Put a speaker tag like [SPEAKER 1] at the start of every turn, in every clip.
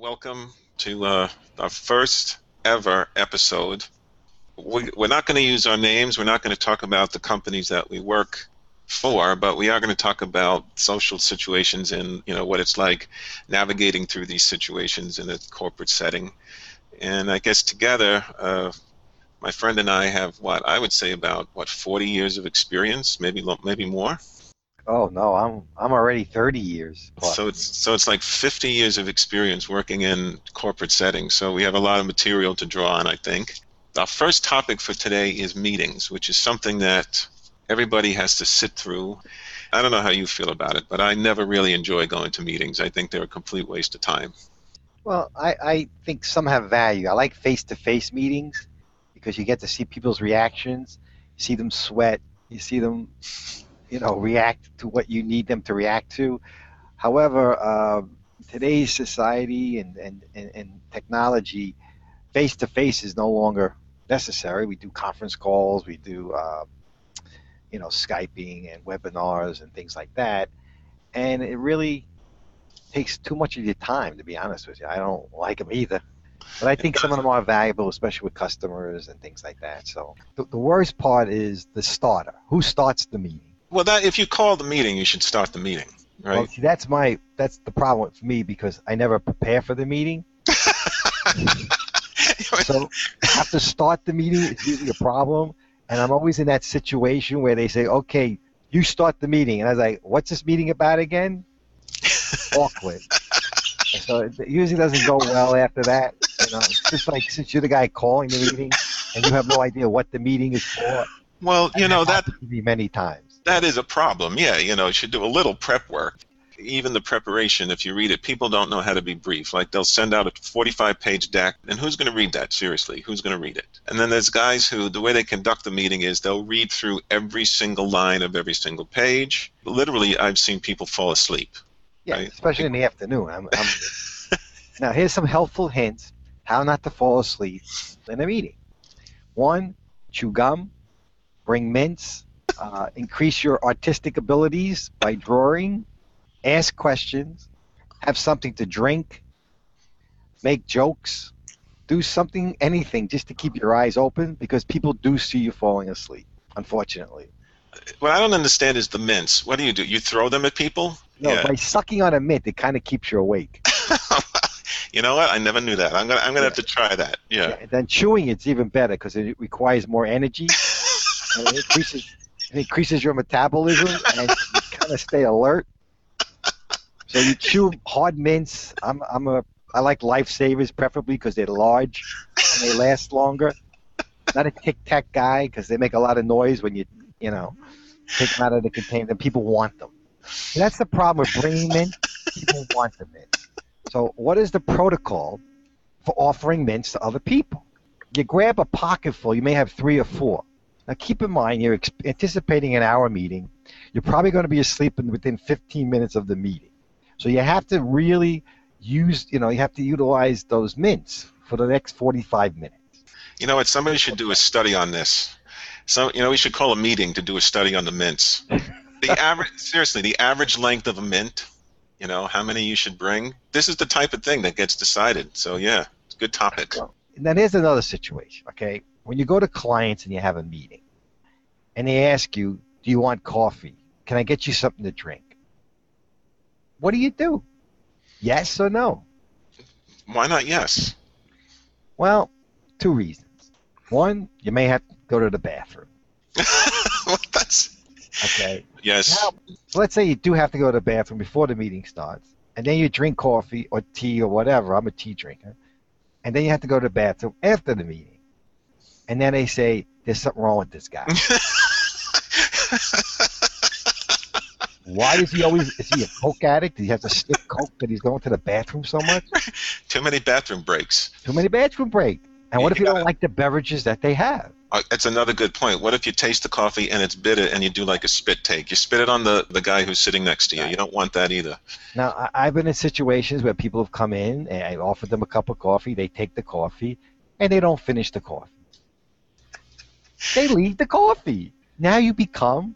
[SPEAKER 1] Welcome to uh, our first ever episode. We, we're not going to use our names. We're not going to talk about the companies that we work for, but we are going to talk about social situations and you know what it's like navigating through these situations in a corporate setting. And I guess together, uh, my friend and I have what I would say about what 40 years of experience, maybe maybe more.
[SPEAKER 2] Oh no, I'm I'm already 30 years. Plus.
[SPEAKER 1] So it's so it's like 50 years of experience working in corporate settings. So we have a lot of material to draw on, I think. Our first topic for today is meetings, which is something that everybody has to sit through. I don't know how you feel about it, but I never really enjoy going to meetings. I think they're a complete waste of time.
[SPEAKER 2] Well, I, I think some have value. I like face-to-face meetings because you get to see people's reactions, you see them sweat, you see them you know react to what you need them to react to. However, uh, today's society and, and, and, and technology, face to face is no longer necessary. We do conference calls, we do uh, you know skyping and webinars and things like that, and it really takes too much of your time. To be honest with you, I don't like them either. But I think some of them are valuable, especially with customers and things like that. So the, the worst part is the starter. Who starts the meeting?
[SPEAKER 1] Well, that if you call the meeting, you should start the meeting, right? Well,
[SPEAKER 2] see, that's my that's the problem with me because I never prepare for the meeting. so I have to start the meeting is usually a problem, and I'm always in that situation where they say, "Okay, you start the meeting," and I was like, "What's this meeting about again?" Awkward. so it usually doesn't go well after that. You know, it's just like since you're the guy calling the meeting and you have no idea what the meeting is for.
[SPEAKER 1] Well, you know that
[SPEAKER 2] me many times
[SPEAKER 1] that is a problem. Yeah, you know, you should do a little prep work. Even the preparation, if you read it, people don't know how to be brief. Like they'll send out a 45 page deck, and who's going to read that? Seriously, who's going to read it? And then there's guys who, the way they conduct the meeting is they'll read through every single line of every single page. Literally, I've seen people fall asleep.
[SPEAKER 2] Yeah, right? especially in the afternoon. I'm, I'm now, here's some helpful hints how not to fall asleep in a meeting. One, chew gum, bring mints, uh, increase your artistic abilities by drawing, ask questions, have something to drink, make jokes, do something, anything, just to keep your eyes open because people do see you falling asleep, unfortunately.
[SPEAKER 1] What I don't understand is the mints. What do you do? You throw them at people?
[SPEAKER 2] No, yeah. by sucking on a mint, it kind of keeps you awake.
[SPEAKER 1] you know what? I never knew that. I'm gonna I'm gonna yeah. have to try that. Yeah. yeah
[SPEAKER 2] then chewing, it's even better because it requires more energy. and it increases it increases your metabolism and you kind of stay alert. So you chew hard mints. I'm I'm a I like lifesavers preferably because they're large and they last longer. Not a Tic Tac guy because they make a lot of noise when you you know take them out of the container. People want them. And that's the problem with bringing mint. People want the mint. So what is the protocol for offering mints to other people? You grab a pocketful. You may have three or four. Now, keep in mind, you're ex- anticipating an hour meeting. You're probably going to be asleep within 15 minutes of the meeting. So you have to really use, you know, you have to utilize those mints for the next 45 minutes.
[SPEAKER 1] You know what? Somebody should do a study on this. So, you know, we should call a meeting to do a study on the mints. The average, seriously, the average length of a mint. You know, how many you should bring. This is the type of thing that gets decided. So, yeah, it's a good topic.
[SPEAKER 2] Now, here's another situation. Okay, when you go to clients and you have a meeting and they ask you, do you want coffee? Can I get you something to drink? What do you do? Yes or no?
[SPEAKER 1] Why not yes?
[SPEAKER 2] Well, two reasons. One, you may have to go to the bathroom.
[SPEAKER 1] well, that's
[SPEAKER 2] okay.
[SPEAKER 1] Yes.
[SPEAKER 2] Now, let's say you do have to go to the bathroom before the meeting starts, and then you drink coffee or tea or whatever. I'm a tea drinker, and then you have to go to the bathroom after the meeting and then they say there's something wrong with this guy. Why does he always? Is he a coke addict? Does he have to stick coke that he's going to the bathroom so much?
[SPEAKER 1] Too many bathroom breaks.
[SPEAKER 2] Too many bathroom breaks. And what you if you don't like the beverages that they have?
[SPEAKER 1] Uh, it's another good point. What if you taste the coffee and it's bitter and you do like a spit take? You spit it on the, the guy who's sitting next to you. You don't want that either.
[SPEAKER 2] Now, I, have been in situations where people have come in and I offered them a cup of coffee. They take the coffee and they don't finish the coffee. They leave the coffee. Now you become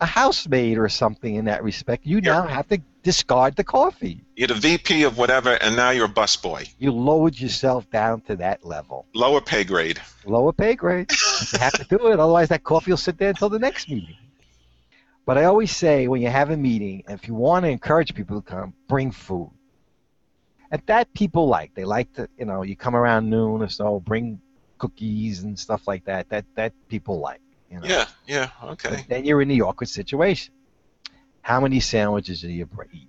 [SPEAKER 2] a housemaid or something in that respect. You now have to discard the coffee.
[SPEAKER 1] You're the VP of whatever, and now you're a busboy.
[SPEAKER 2] You lowered yourself down to that level.
[SPEAKER 1] Lower pay grade.
[SPEAKER 2] Lower pay grade. you have to do it, otherwise that coffee will sit there until the next meeting. But I always say when you have a meeting, if you want to encourage people to come, bring food. And that people like. They like to, you know, you come around noon or so, bring cookies and stuff like that. That that people like. You know?
[SPEAKER 1] Yeah, yeah, okay.
[SPEAKER 2] But then you're in the awkward situation. How many sandwiches do you eat?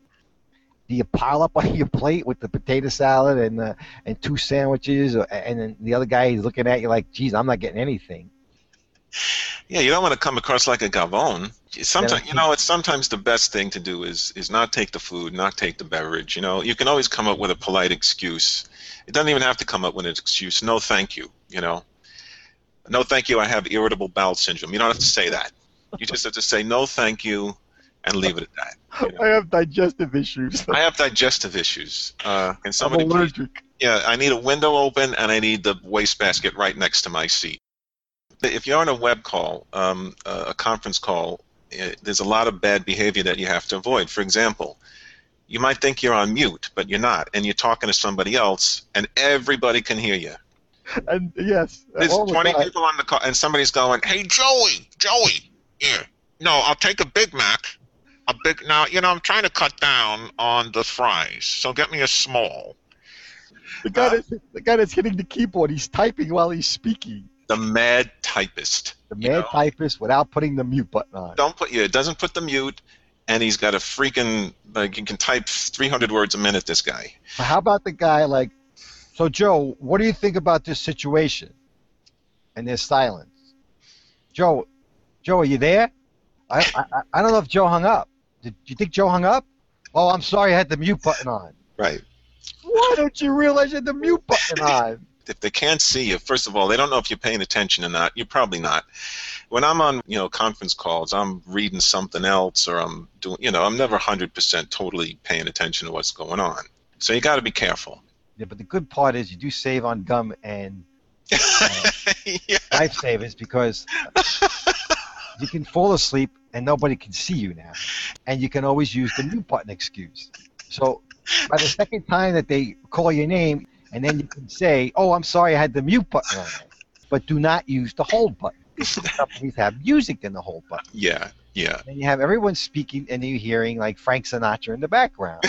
[SPEAKER 2] Do you pile up on your plate with the potato salad and uh, and two sandwiches, or, and then the other guy is looking at you like, "Geez, I'm not getting anything."
[SPEAKER 1] Yeah, you don't want to come across like a gavone. Sometimes, you know, it's sometimes the best thing to do is is not take the food, not take the beverage. You know, you can always come up with a polite excuse. It doesn't even have to come up with an excuse. No, thank you. You know, no, thank you. I have irritable bowel syndrome. You don't have to say that. You just have to say no, thank you, and leave it at that. You know?
[SPEAKER 2] I have digestive issues.
[SPEAKER 1] I have digestive issues. Uh, can somebody
[SPEAKER 2] I'm allergic.
[SPEAKER 1] Please, yeah, I need a window open and I need the wastebasket right next to my seat. If you're on a web call, um, a conference call, it, there's a lot of bad behavior that you have to avoid. For example, you might think you're on mute, but you're not, and you're talking to somebody else, and everybody can hear you.
[SPEAKER 2] And yes,
[SPEAKER 1] there's 20 the people on the call, and somebody's going, "Hey, Joey, Joey, yeah, no, I'll take a Big Mac, a big. Now, you know, I'm trying to cut down on the fries, so get me a small."
[SPEAKER 2] The guy, uh, that's, the guy that's hitting the keyboard, he's typing while he's speaking.
[SPEAKER 1] The mad typist.
[SPEAKER 2] The mad know? typist without putting the mute button on.
[SPEAKER 1] Don't put yeah, it doesn't put the mute, and he's got a freaking like he can type 300 words a minute. This guy.
[SPEAKER 2] How about the guy like so, Joe, what do you think about this situation? And there's silence. Joe, Joe, are you there? I, I, I don't know if Joe hung up. Did you think Joe hung up? Oh, I'm sorry, I had the mute button on.
[SPEAKER 1] Right.
[SPEAKER 2] Why don't you realize you had the mute button on?
[SPEAKER 1] if they can't see you, first of all, they don't know if you're paying attention or not. You're probably not. When I'm on, you know, conference calls, I'm reading something else, or I'm doing, you know, I'm never 100% totally paying attention to what's going on. So you got to be careful.
[SPEAKER 2] Yeah, but the good part is you do save on gum and uh, yeah. lifesavers because you can fall asleep and nobody can see you now, and you can always use the mute button excuse. So by the second time that they call your name, and then you can say, "Oh, I'm sorry, I had the mute button on," but do not use the hold button. Companies have music in the hold button.
[SPEAKER 1] Yeah, yeah.
[SPEAKER 2] And you have everyone speaking, and you're hearing like Frank Sinatra in the background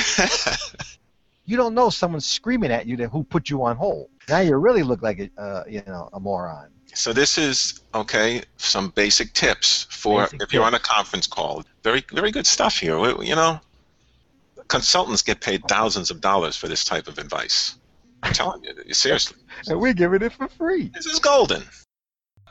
[SPEAKER 2] you don't know someone's screaming at you that who put you on hold. Now you really look like a uh, you know a moron.
[SPEAKER 1] So this is okay. Some basic tips for basic if tips. you're on a conference call. Very very good stuff here. You know, consultants get paid thousands of dollars for this type of advice. I'm telling you, seriously.
[SPEAKER 2] And we're giving it for free.
[SPEAKER 1] This is golden.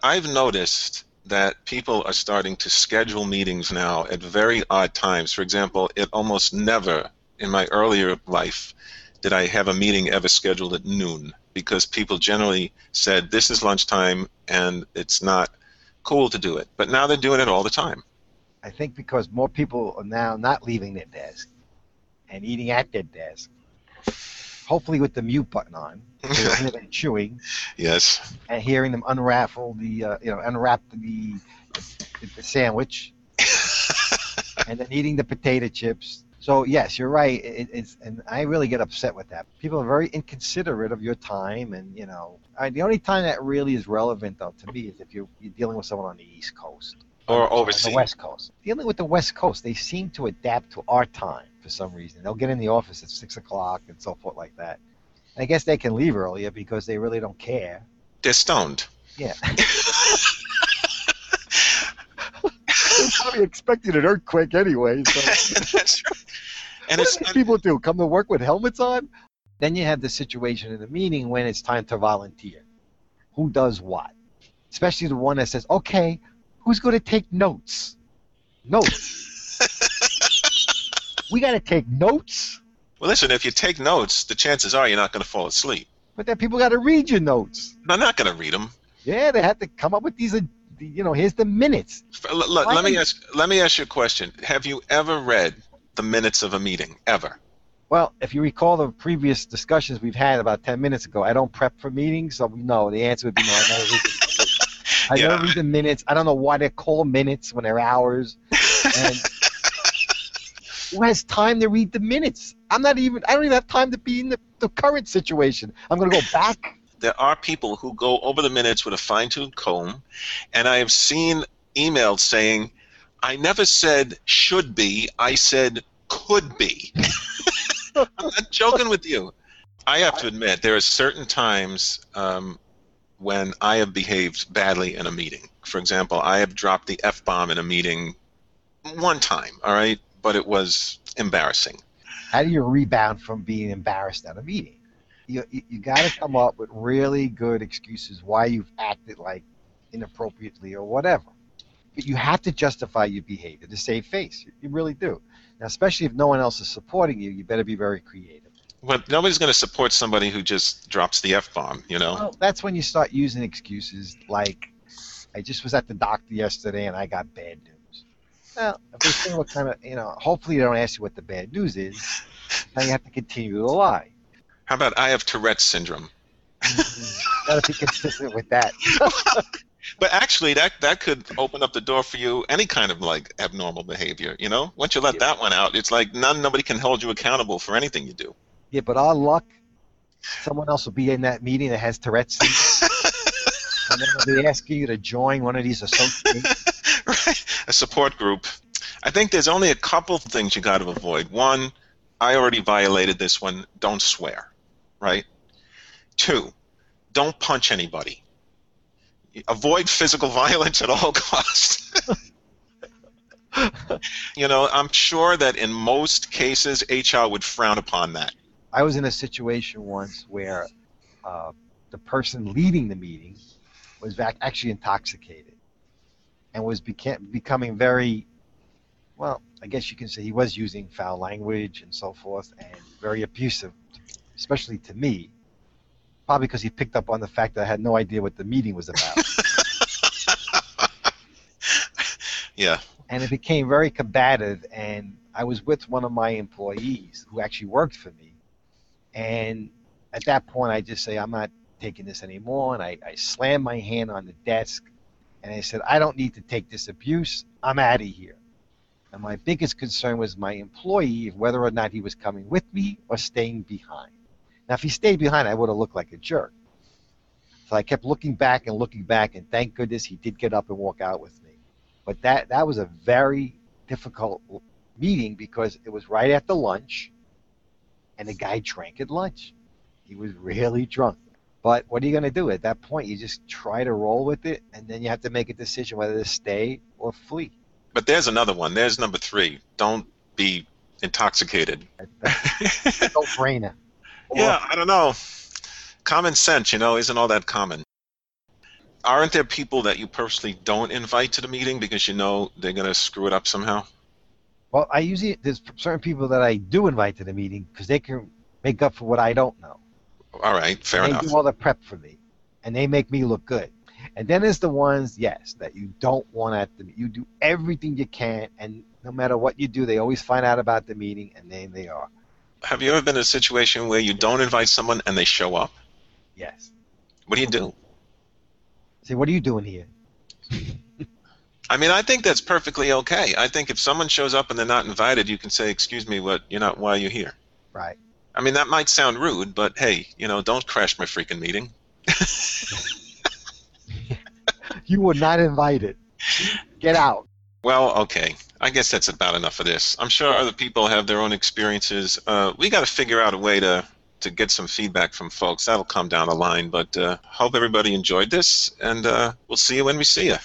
[SPEAKER 1] I've noticed that people are starting to schedule meetings now at very odd times. For example, it almost never in my earlier life did I have a meeting ever scheduled at noon because people generally said this is lunchtime and it's not cool to do it. But now they're doing it all the time.
[SPEAKER 2] I think because more people are now not leaving their desk and eating at their desk. Hopefully with the mute button on, them chewing.
[SPEAKER 1] Yes.
[SPEAKER 2] And hearing them unravel the, uh, you know, unwrap the, the, the sandwich, and then eating the potato chips so yes, you're right. It, it's and I really get upset with that. People are very inconsiderate of your time, and you know, I, the only time that really is relevant though to me is if you're, you're dealing with someone on the East Coast
[SPEAKER 1] or overseas,
[SPEAKER 2] the West Coast. Dealing with the West Coast, they seem to adapt to our time for some reason. They'll get in the office at six o'clock and so forth like that. And I guess they can leave earlier because they really don't care.
[SPEAKER 1] They're stoned.
[SPEAKER 2] Yeah. They're probably expecting an earthquake anyway. So. That's right. And what it's people do come to work with helmets on. Then you have the situation in the meeting when it's time to volunteer. Who does what? Especially the one that says, "Okay, who's going to take notes?" Notes. we got to take notes.
[SPEAKER 1] Well, listen. If you take notes, the chances are you're not going to fall asleep.
[SPEAKER 2] But then people got to read your notes.
[SPEAKER 1] They're not going to read them.
[SPEAKER 2] Yeah, they have to come up with these you know, here's the minutes.
[SPEAKER 1] Let, me ask. Let me ask you a question. Have you ever read the minutes of a meeting ever?
[SPEAKER 2] Well, if you recall the previous discussions we've had about ten minutes ago, I don't prep for meetings, so no. The answer would be no. I never read the, I yeah. never read the minutes. I don't know why they're called minutes when they're hours. And who has time to read the minutes? I'm not even. I don't even have time to be in the, the current situation. I'm going to go back.
[SPEAKER 1] There are people who go over the minutes with a fine-tooth comb, and I have seen emails saying, "I never said should be. I said could be." I'm not joking with you. I have to admit, there are certain times um, when I have behaved badly in a meeting. For example, I have dropped the F bomb in a meeting one time, all right? But it was embarrassing.
[SPEAKER 2] How do you rebound from being embarrassed at a meeting? You, you, you got to come up with really good excuses why you've acted like inappropriately or whatever. But you have to justify your behavior to save face. You really do. Now, especially if no one else is supporting you, you better be very creative.
[SPEAKER 1] But nobody's going to support somebody who just drops the F bomb, you know?
[SPEAKER 2] Well, that's when you start using excuses like, I just was at the doctor yesterday and I got bad news. Well, if they say what kind of, you know, hopefully they don't ask you what the bad news is. Now you have to continue to lie.
[SPEAKER 1] How about I have Tourette's syndrome? Mm-hmm.
[SPEAKER 2] Got to be consistent with that.
[SPEAKER 1] But actually, that that could open up the door for you any kind of like abnormal behavior. You know, once you let that one out, it's like none nobody can hold you accountable for anything you do.
[SPEAKER 2] Yeah, but our luck, someone else will be in that meeting that has Tourette's and then they'll be asking you to join one of these associations.
[SPEAKER 1] right, a support group. I think there's only a couple things you got to avoid. One, I already violated this one. Don't swear, right? Two, don't punch anybody. Avoid physical violence at all costs. you know, I'm sure that in most cases, HR would frown upon that.
[SPEAKER 2] I was in a situation once where uh, the person leading the meeting was actually intoxicated and was beca- becoming very, well, I guess you can say he was using foul language and so forth and very abusive, especially to me, probably because he picked up on the fact that I had no idea what the meeting was about.
[SPEAKER 1] yeah.
[SPEAKER 2] and it became very combative and i was with one of my employees who actually worked for me and at that point i just say i'm not taking this anymore and i, I slammed my hand on the desk and i said i don't need to take this abuse i'm out of here and my biggest concern was my employee whether or not he was coming with me or staying behind now if he stayed behind i would have looked like a jerk so i kept looking back and looking back and thank goodness he did get up and walk out with me but that that was a very difficult meeting because it was right after lunch, and the guy drank at lunch. He was really drunk. But what are you going to do at that point? You just try to roll with it, and then you have to make a decision whether to stay or flee.
[SPEAKER 1] But there's another one. There's number three. Don't be intoxicated.
[SPEAKER 2] No brainer.
[SPEAKER 1] Yeah, I don't know. Common sense, you know, isn't all that common. Aren't there people that you purposely don't invite to the meeting because you know they're going to screw it up somehow?
[SPEAKER 2] Well, I usually there's certain people that I do invite to the meeting because they can make up for what I don't know.
[SPEAKER 1] All right, fair
[SPEAKER 2] they
[SPEAKER 1] enough.
[SPEAKER 2] They do all the prep for me, and they make me look good. And then there's the ones, yes, that you don't want at the You do everything you can, and no matter what you do, they always find out about the meeting, and then they are.
[SPEAKER 1] Have you ever been in a situation where you don't invite someone and they show up?
[SPEAKER 2] Yes.
[SPEAKER 1] What do you do?
[SPEAKER 2] Say, what are you doing here?
[SPEAKER 1] I mean, I think that's perfectly okay. I think if someone shows up and they're not invited, you can say, "Excuse me, what? You're not. Why are you here?"
[SPEAKER 2] Right.
[SPEAKER 1] I mean, that might sound rude, but hey, you know, don't crash my freaking meeting.
[SPEAKER 2] You were not invited. Get out.
[SPEAKER 1] Well, okay. I guess that's about enough of this. I'm sure other people have their own experiences. Uh, we got to figure out a way to to get some feedback from folks. That'll come down the line. But uh, hope everybody enjoyed this, and uh, we'll see you when we see you.